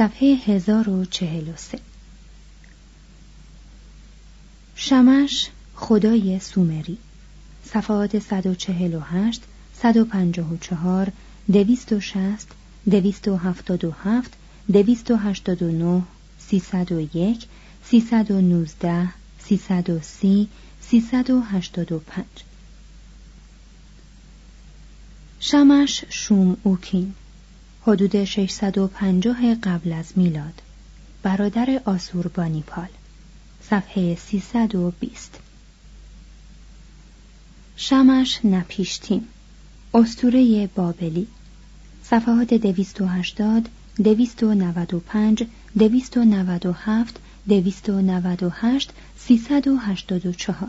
صفحه 1043 شمش خدای سومری. صفحات 148 154 260 277 289 301 319 330 385 شمش شوم اوکین. حدود 650 قبل از میلاد. برادر آسوربانیپال صفحه 320 شمش نپیشتیم. استوره بابلی. صفحات 280 295 297 298 384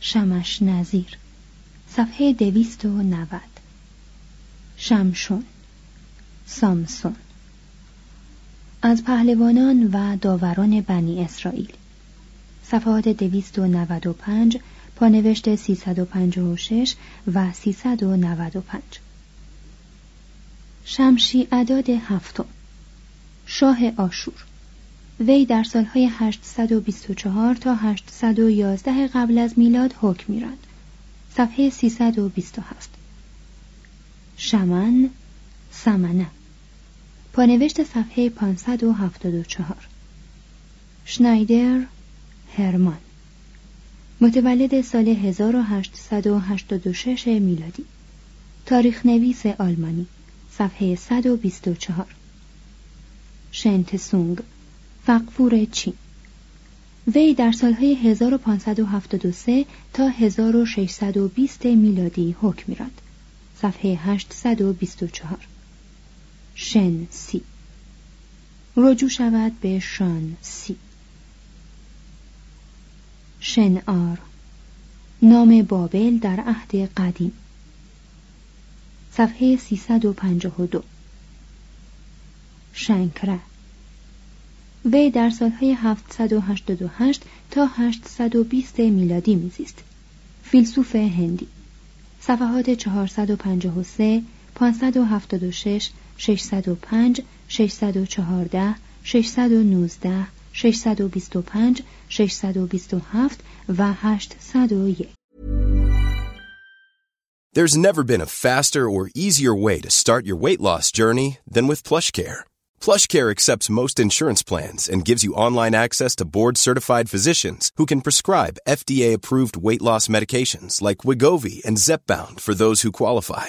شمش نظیر صفحه 290 شمشون. سامسون. از پهلوانان و داوران بنی اسرائیل. صفحات 295 پانوشت 356 و 395 شمشی عداد هفتم. شاه آشور. وی در سالهای 824 تا 811 قبل از میلاد حکم میراند صفحه 327 شمن سمنه. پانوشت صفحه 574 شنایدر هرمان. متولد سال 1886 میلادی. تاریخ نویس آلمانی. صفحه 124 شنتسونگ فقفور چین. وی در سالهای 1573 تا 1620 میلادی حکم میراند صفحه 824 شن سی. رجوع شود به شان سی. شن آر. نام بابل در عهد قدیم. صفحه 352 شنکره. وی در سالهای 788 تا 820 میلادی میزیست. فیلسوف هندی. صفحات 453 576 605 614 619 625 627 و 801 There's never been a faster or easier way to start your weight loss journey than with PlushCare. PlushCare accepts most insurance plans and gives you online access to board-certified physicians who can prescribe FDA-approved weight loss medications like Wigovi and Zepbound for those who qualify.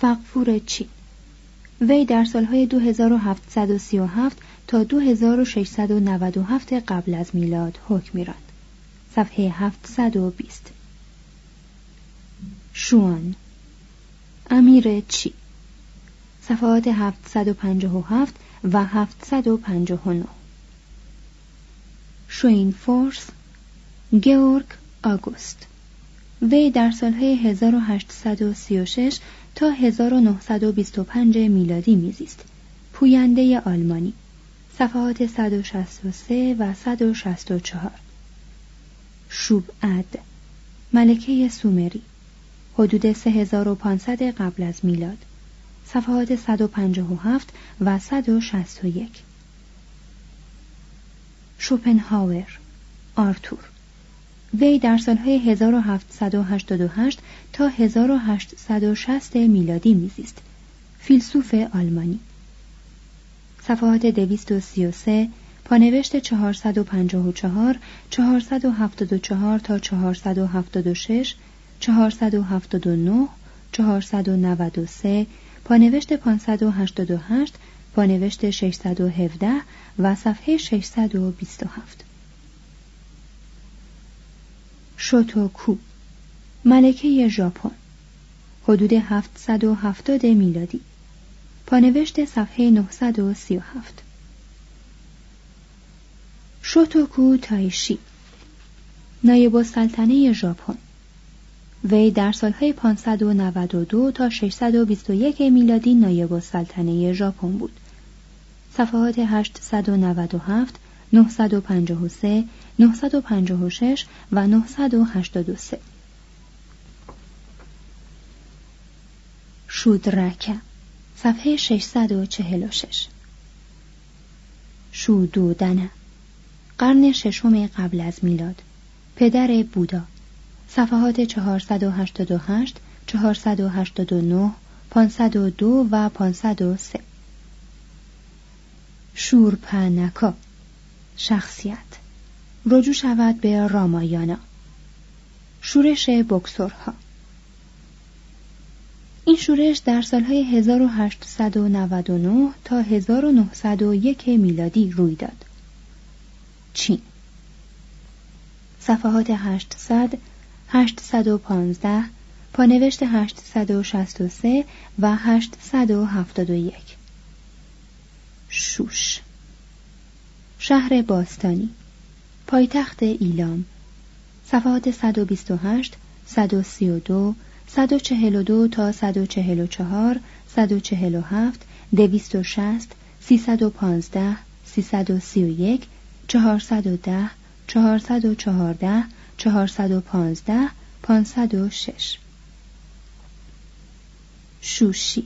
فقفور چی؟ وی در سالهای 2737 تا 2697 قبل از میلاد حکم میراند صفحه 720 شوان امیر چی؟ صفحات 757 و 759 شوین فورس گیورگ آگوست. وی در سالهای 1836 تا 1925 میلادی میزیست. پوینده آلمانی. صفحات 163 و 164 شوبعد. ملکه سومری. حدود 3500 قبل از میلاد. صفحات 157 و 161 شوپنهاور. آرتور. وی در سالهای 1788 تا 1860 میلادی میزیست. فیلسوف آلمانی. صفحات 233 پانوشت 454 474 تا 476 479 493 پانوشت 588 پانوشت 617 و صفحه 627 شوتوکو ملکه ژاپن حدود 770 میلادی پانوشت صفحه 937 شوتوکو تایشی نایب السلطنه ژاپن وی در سالهای 592 تا 621 میلادی نایب السلطنه ژاپن بود. صفحات 897 953 956 و 983 شودرکه صفحه 646 شودودنه قرن ششم قبل از میلاد. پدر بودا صفحات 488 489 502 و 503 شورپنکا شخصیت. رجوع شود به رامایانا. شورش بکسورها. این شورش در سالهای 1899 تا 1901 میلادی روی داد. چین. صفحات 800 815 پانوشت 863 و 871 شوش. شهر باستانی. پایتخت ایلام. صفحات 128 132 142 تا 144 147 260 315 331 410 414 415 506 شوشی.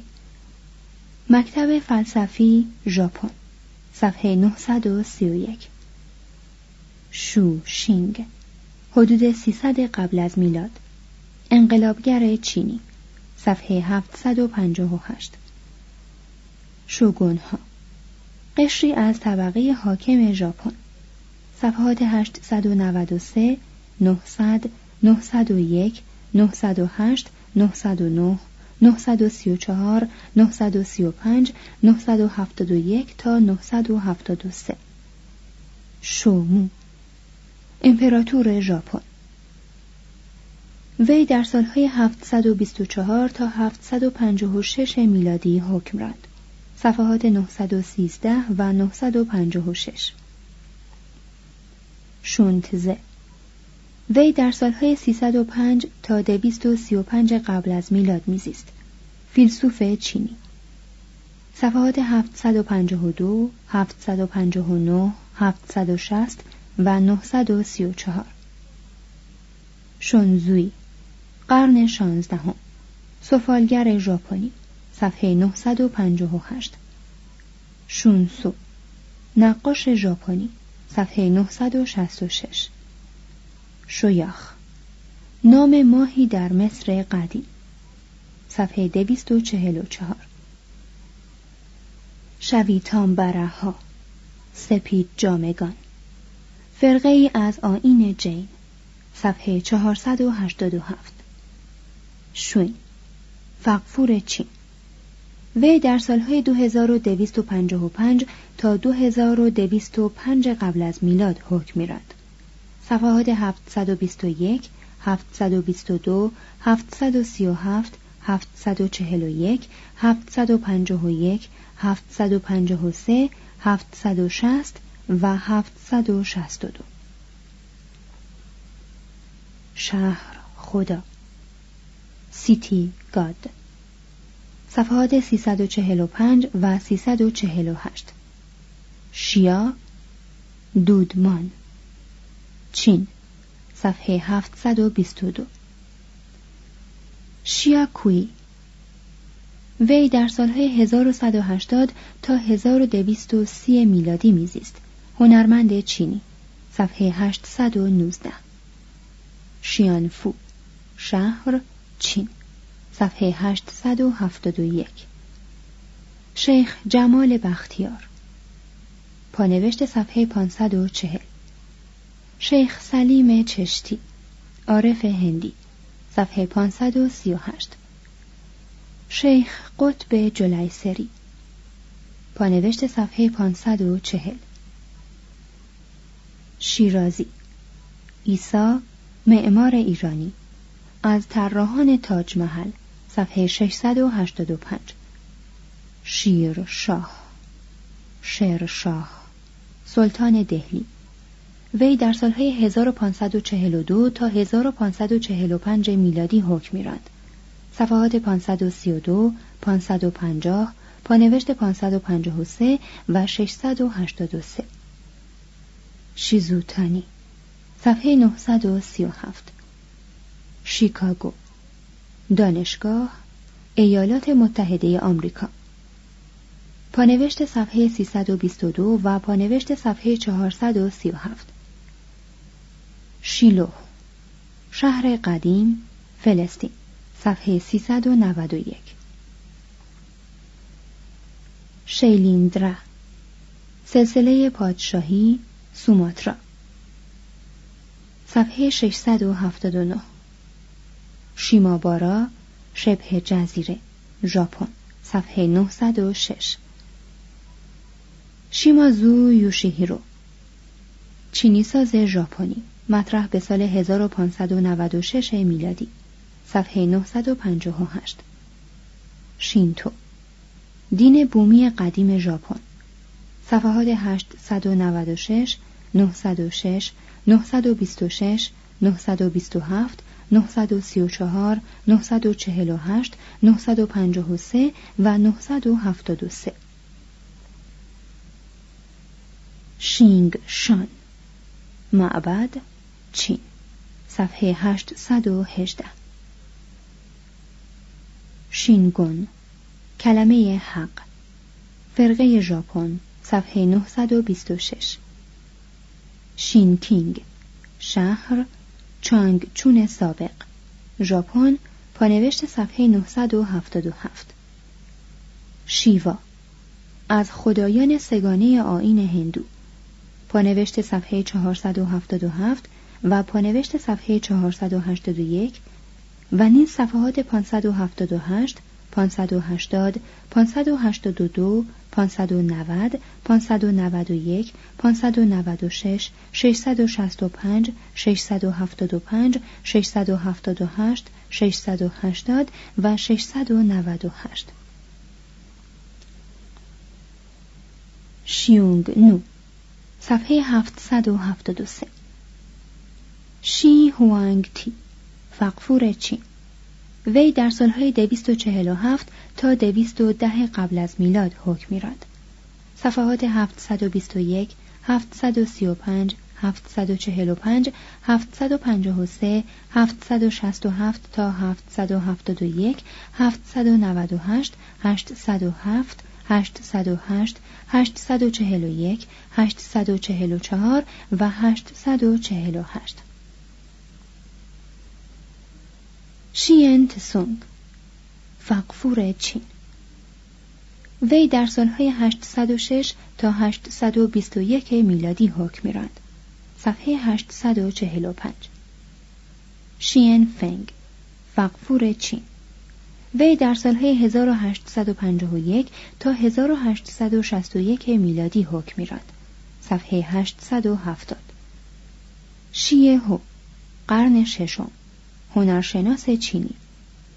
مکتب فلسفی ژاپن. صفحه 931 شو شینگ حدود 300 قبل از میلاد. انقلابگر چینی. صفحه 758 شوگون ها قشری از طبقه حاکم ژاپن. صفحات 893 900 901 908 909 934 935 971 تا 973 شومو. امپراتور ژاپن. وی در سالهای 724 تا 756 میلادی حکم راند. صفحات 913 و 956 شونتزه. وی در سالهای 305 تا 235 قبل از میلاد میزیست. فیلسوف چینی. صفحات 752 759 760 و 934 شونزوی قرن شانزدهم. سفالگر ژاپنی صفحه 958 شونسو نقاش ژاپنی صفحه 966 شویاخ نام ماهی در مصر قدیم. صفحه 244 شویتان برها سپید جامگان. فرقه ای از آین جین. صفحه 487 شوین. فقفور چین. وی در سالهای 2255 تا 2205 قبل از میلاد حکم میراد. صفحات 721 722 737 741 751 753 760 و 762 شهر خدا. سیتی گاد صفحات 345 و 348 شیا دودمان. چین صفحه 722 شیاکوی وی در سالهای 1180 تا 1230 میلادی میزیست. هنرمند چینی صفحه 819 شیانفو شهر چین صفحه 871 شیخ جمال بختیار. پانوشت صفحه 540 شیخ سلیم چشتی عارف هندی صفحه 538 شیخ قطب جلیسری پانوشت صفحه 540 شیرازی ایسا معمار ایرانی از طراحان تاج محل صفحه 685 شیر شاه شیر شاه سلطان دهلی. وی در سالهای 1542 تا 1545 میلادی حکم میراند. صفحات 532 550 پانوشت 553 و 683 شیزوتانی صفحه 937 شیکاگو دانشگاه ایالات متحده آمریکا. پانوشت صفحه 322 و پانوشت صفحه 437 شیلو شهر قدیم فلسطین صفحه 391 شیلیندرا سلسله پادشاهی سوماترا. صفحه 679 شیمابارا شبه جزیره ژاپن صفحه 906 شیمازو یوشیهیرو چینی ساز ژاپنی. مطرح به سال 1596 میلادی. صفحه 958 شینتو. دین بومی قدیم ژاپن. صفحات 896 906 926 927 934 948 953 و 973 شینگ شان معبد چین صفحه 818 شینگون کلمه حق. فرقه ژاپن صفحه 926 شینکینگ شهر چانگ چون سابق. ژاپن پانوشت صفحه 977 شیوا از خدایان سگانه آین هندو. پانوشت صفحه 477 و پانوشت صفحه 481 و نیز صفحات 578 580 582 590 591 596 665 675 678 680 و 698 شیونگ نو. صفحه 773 شی هوانگ تی. فقفور چین. وی در سالهای 247 تا 210 قبل از میلاد حکم میراند. صفحات 721 735 745 753 767 تا 771 798 807 808 841 844 و 848 شین تسونگ فقفور چین. وی در سالهای 806 تا 821 میلادی حکم میراند. صفحه 845 شین فنگ. فقفور چین. وی در سالهای 1851 تا 1861 میلادی حکم میراند. صفحه 870 شیه هو. قرن ششم. هنرشناس چینی.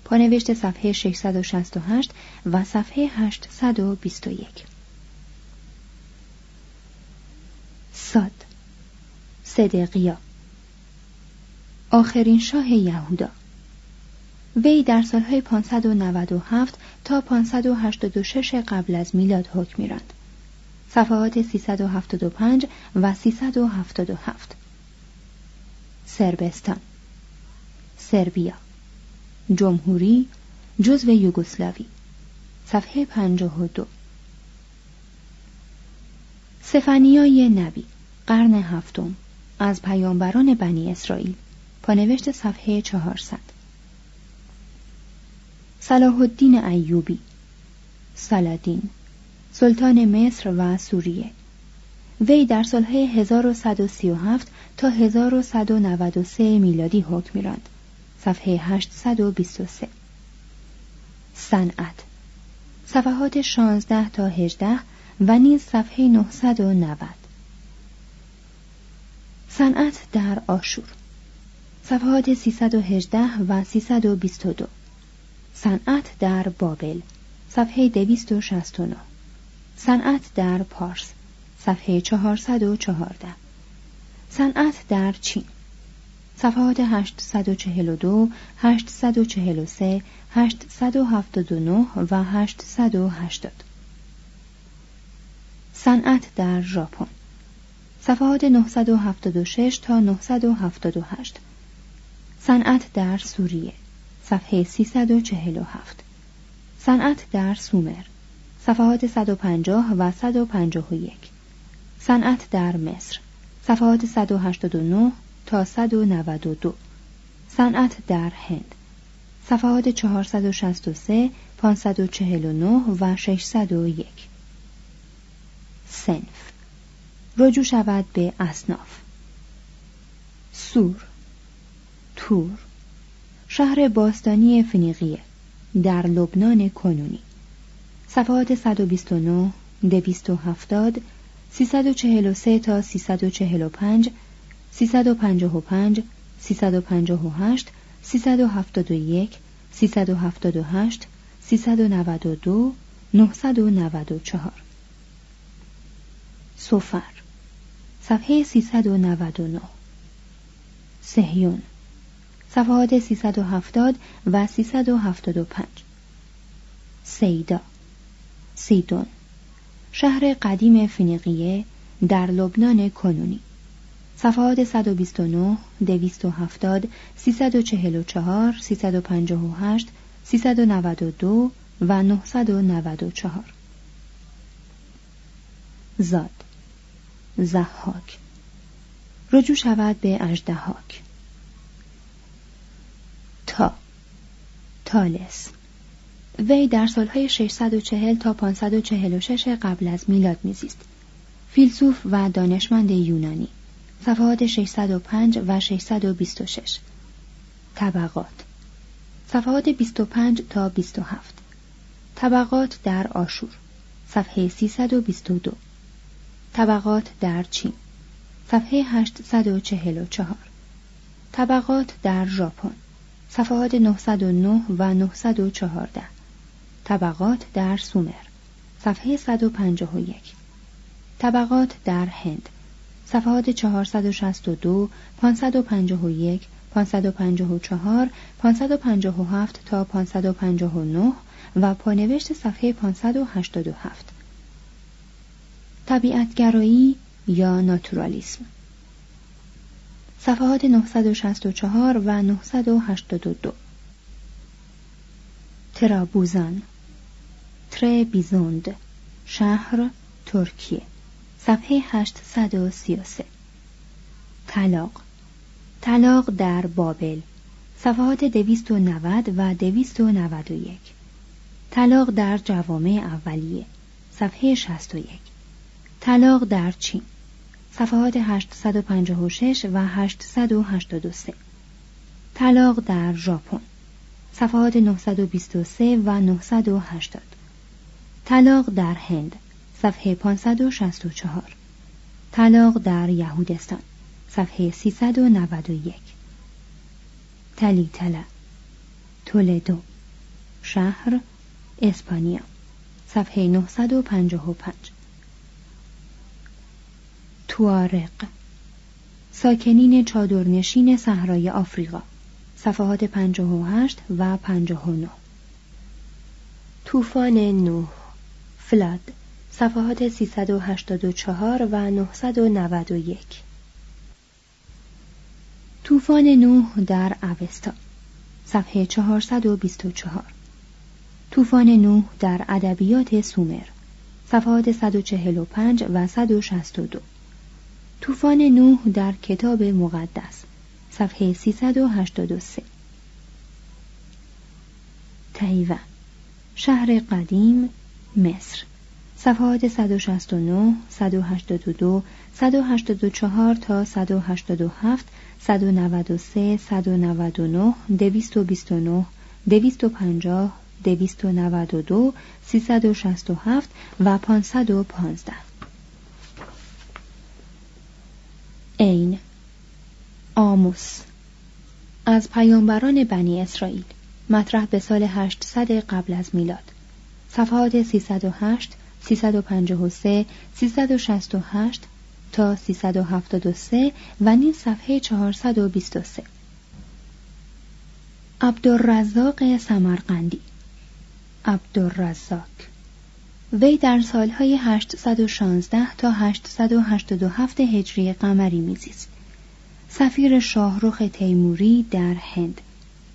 پانوشت صفحه 668 و صفحه 821 ساد. صدقیا. آخرین شاه یهودا. وی در سالهای 597 تا 586 قبل از میلاد حکم میراند. صفحات 375 و 377 سربستان. سربیا جمهوری جزو یوگسلاوی. صفحه 52 سفنیای نبی قرن هفتم. از پیامبران بنی اسرائیل. پانوشت صفحه 400 صلاح الدین ایوبی سالادین سلطان مصر و سوریه. وی در سالهای 1137 تا 1193 میلادی حکم میراند. صفحه 823 صنعت. صفحات 16 تا 18 و نیز صفحه 990 صنعت در آشور. صفحات 318 و 322 صنعت در بابل. صفحه 269 صنعت در پارس. صفحه 414 صنعت در چین. صفحات 842 843 879 و 880 صنعت در ژاپن. صفحات 976 تا 978 صنعت در سوریه. صفحه 347 صنعت در سومر. صفحات 150 و 151 صنعت در مصر. صفحات 189 تا 192 صنعت در هند. صفحات 463 549 و 601 سنف رجوع شود به اصناف. سور. تور. شهر باستانی فنیقیه در لبنان کنونی. صفحات 129 270 343 تا 345 355 358 371 378 392 994 سفر. صفحه 399 سهیون صفحات 370 و 375 سیدا. سیدون شهر قدیم فنیقیه در لبنان کنونی. صفحات 129 270 344 358 392 و 994 زاد. زحاک رجوع شود به اجدهاک تا. تالس. وی در سالهای 640 تا 546 قبل از میلاد میزیست. فیلسوف و دانشمند یونانی. صفحات 605 و 626 طبقات. صفحات 25 تا 27 طبقات در آشور. صفحه 322 طبقات در چین. صفحه 844 طبقات در ژاپن. صفحات 909 و 914 طبقات در سومر. صفحه 151 طبقات در هند. صفحات 462 551 554 557 تا 559 و پانوشت صفحه 587 طبیعتگرایی یا ناتورالیسم. صفحات 964 و 982 ترابوزان. بیزوند شهر ترکیه. صفحه 833 طلاق. طلاق در بابل. صفحات 290 و 291 طلاق در جوامع اولیه. صفحه 61 طلاق در چین. صفحات 856 و 883 طلاق در ژاپن. صفحات 923 و 980 طلاق در هند. صفحه 564 طلاق در یهودستان. صفحه 391 تلی تله تولدو. شهر اسپانیا. صفحه 955 توارق. ساکنین چادرنشین صحرای آفریقا. صفحات 58 و 59 طوفان نوح. فلاد. صفحات 384 و 991 طوفان نوح در اوستا صفحه 424 طوفان نوح در ادبیات سومر صفحات 145 و 162 طوفان نوح در کتاب مقدس صفحه 383 تایوان شهر قدیم مصر. صفحات 169 182 184 تا 187 193 199 229 250 292 367 و 515 عین. آموس از پیامبران بنی اسرائیل. مطرح به سال 800 قبل از میلاد. صفحات 308 353 368 تا 373 و نیز صفحه 423 عبدالرزاق سمرقندی. عبدالرزاق. وی در سالهای 816 تا 887 هجری قمری میزیست. سفیر شاهرخ تیموری در هند.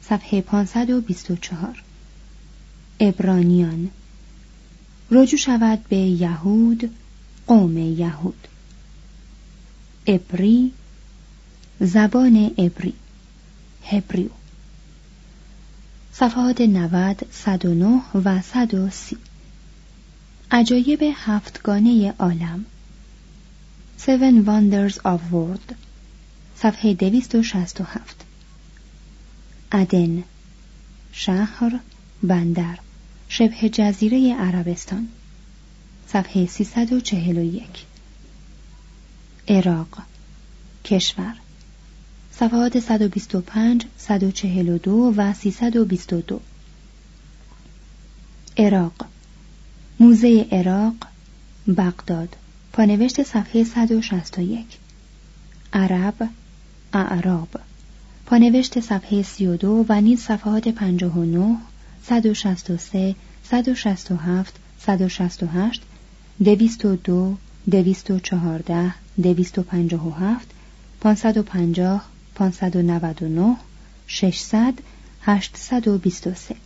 صفحه 524 ابرانیان. رجوع شود به یهود قوم یهود. ابری زبان ابری هبریو. صفحات 90 109 و 130 عجایب هفتگانه عالم. Seven Wonders of World صفحه 267 عدن شهر بندر. شبه جزیره عربستان صفحه 341 عراق کشور صفحات 125 142 و 322 عراق موزه عراق بغداد پانوشت صفحه 161 عرب اعراب پانوشت صفحه 32 و نیز صفحات 59 163 167 168 202 214 257 550 599 600 823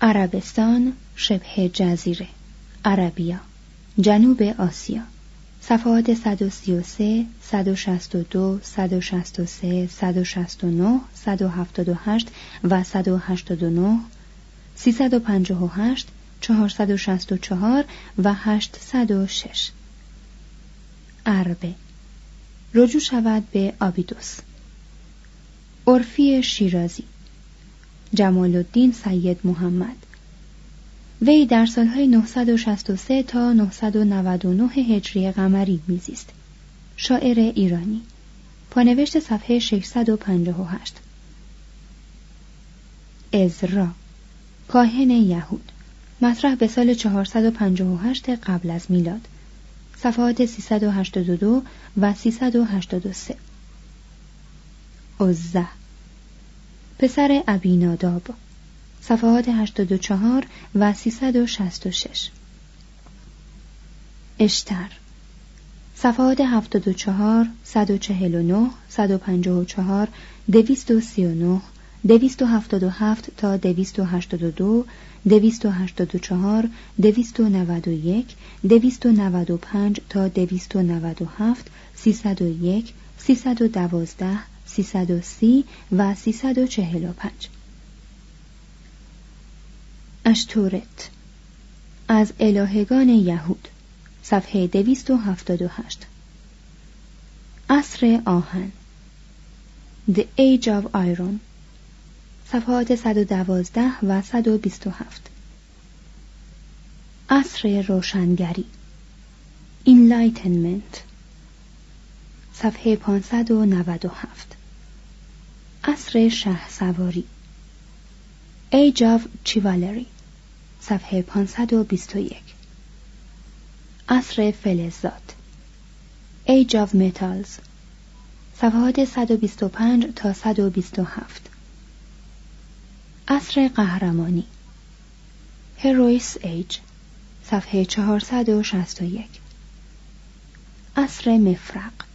عربستان شبه جزیره عربیا جنوب آسیا. صفحات 133 162 163 169 178 و 189 358 464 و 806 عربه. رجوع شود به آبیدوس. عرفی شیرازی. جمال الدین سید محمد. وی در سالهای 963 تا 999 هجری قمری میزیست. شاعر ایرانی. پانوشت صفحه 658 ازرا کاهن یهود. مطرح به سال 458 قبل از میلاد. صفحات 382 و 383 عزه پسر ابیناداب. صفحات 84 و 366 اشتر. صفحات 74 149 154 239 277 تا 282 284 291 295 تا 297 301 312 330 و 345 اشتورت از الهگان یهود صفحه 278 عصر آهن The Age of Iron صفحات 112 و 127 عصر روشنگری Enlightenment صفحه 597 عصر شه Age of Chivalry. صفحه 521 عصر فلزات. Age of Metals. صفحات 125 تا 127 عصر قهرمانی. هرویس ایج صفحه 461 عصر مفرق.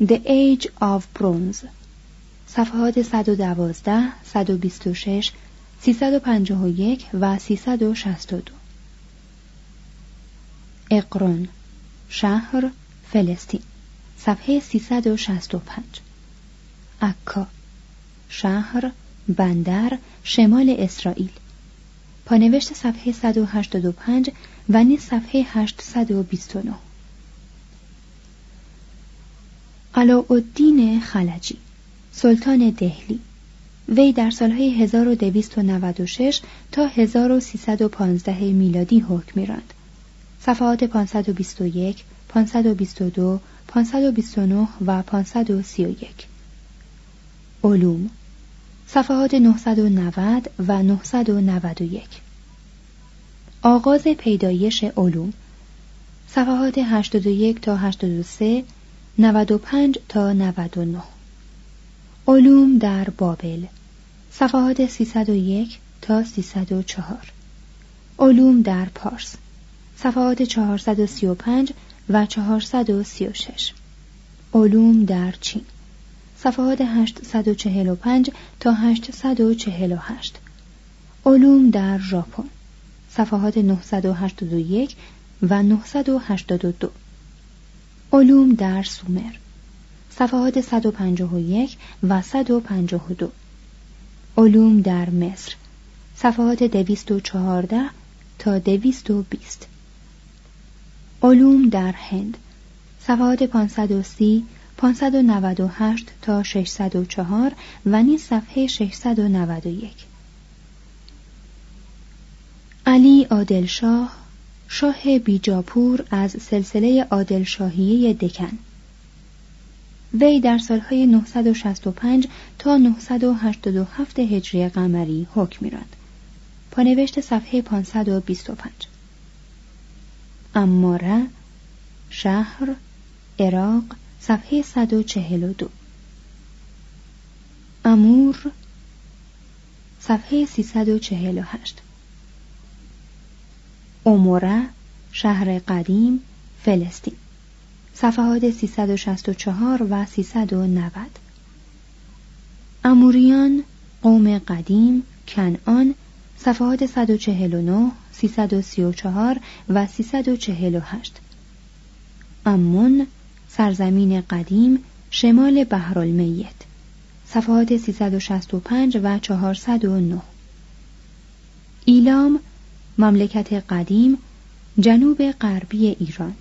The Age of Bronze. صفحات 112 126 351 و 362 اقرون شهر فلسطین صفحه 365 عکا شهر بندر شمال اسرائیل. پانوشت صفحه 185 و نیز صفحه 829 علاءالدین خلجی سلطان دهلی. وی در سالهای 1296 تا 1315 میلادی حکم میراند. صفحات 521 522 529 و 531 علوم. صفحات 990 و 991 آغاز پیدایش علوم. صفحات 81 تا 83 95 تا 99 علوم در بابل صفحات 301 تا 304 علوم در پارس صفحات 435 و 436 علوم در چین صفحات 845 تا 848 علوم در ژاپن صفحات 981 و 982 علوم در سومر صفحات 151 و 152 علوم در مصر. صفحات 214 تا 220 علوم در هند. صفحات 530 598 تا 604 و نیز صفحه 691 علی عادلشاه شاه بیجاپور از سلسله عادلشاهیه دکن. وی در سالهای 965 تا 987 هجری قمری حکم میراند پانوشت صفحه 525 اماره شهر عراق صفحه 142 امور صفحه 348 اموره شهر قدیم فلسطین. صفحات 364 و 390 اموریان قوم قدیم کنعان صفحات 149 334 و 348 امون سرزمین قدیم شمال بحرالمیت. صفحات 365 و 409 ایلام مملکت قدیم جنوب غربی ایران.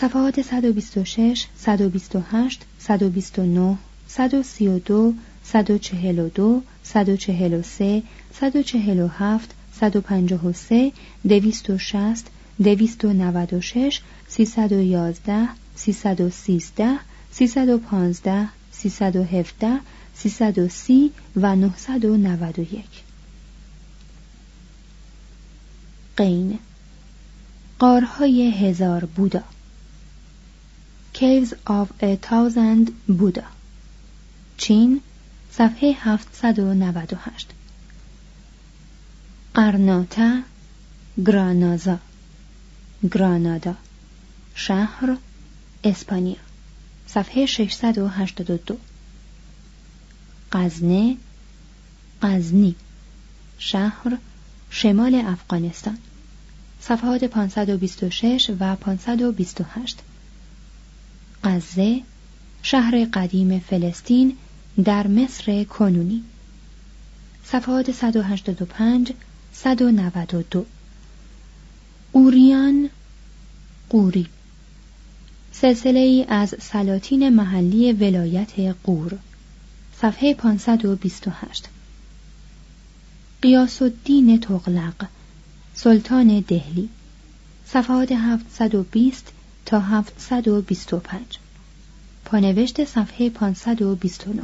صفحات 126 128 129 132 142 143 147 153 260 296 311 313 315 317 330 و 991 قین. قارهای هزار بودا. Caves of a Thousand Buddha. چین صفحه 798 قرناتا گرانازا. گرانادا شهر اسپانیا. صفحه 682 قزنه قزنی. شهر شمال افغانستان. صفحات 526 و 528 غزه شهر قدیم فلسطین در مصر کنونی. صفحات 185 192 اوریان قوری. سلسله ای از سلاطین محلی ولایت قور. صفحه 528 قیاس الدین تغلق سلطان دهلی. صفحات 720 تا 725 پانوشت صفحه 529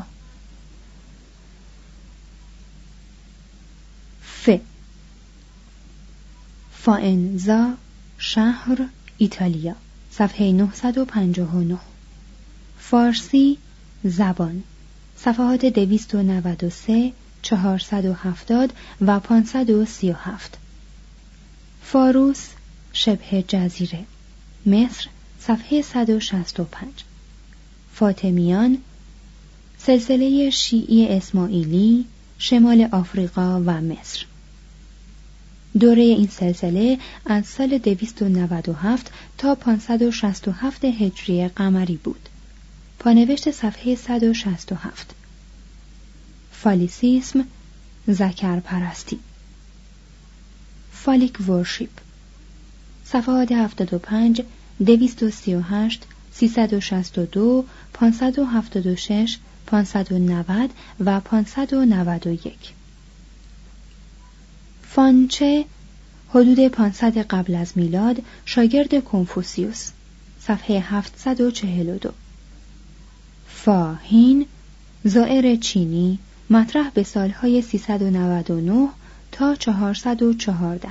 ف. فائنزا شهر ایتالیا. صفحه 959 فارسی زبان. صفحات 293 470 و 537 فاروس شبه جزیره. مصر صفحه 165 فاطمیان سلسله شیعی اسماعیلی شمال آفریقا و مصر. دوره این سلسله از سال 297 تا 567 هجری قمری بود. پانوشت صفحه 167 فالیسیسم زکر پرستی. فالیک ورشیپ. صفحات 75 238 362 576 590 و 591 فانچه حدود 500 قبل از میلاد شاگرد کنفوسیوس صفحه 742 فاهین زائر چینی مطرح به سالهای 399 تا 414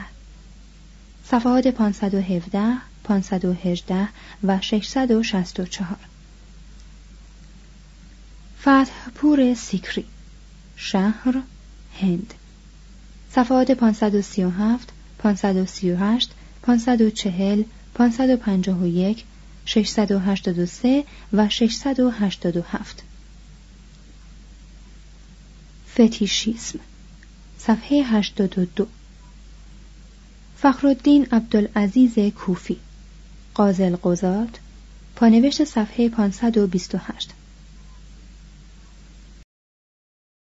صفحات 517 518 و 664 فتح پور سیکری شهر هند. صفحات 537 538 540 551 683 و 687 فتیشیسم صفحه 82 فخرالدین عبدالعزیز کوفی قازل قزات پانوشت صفحه 528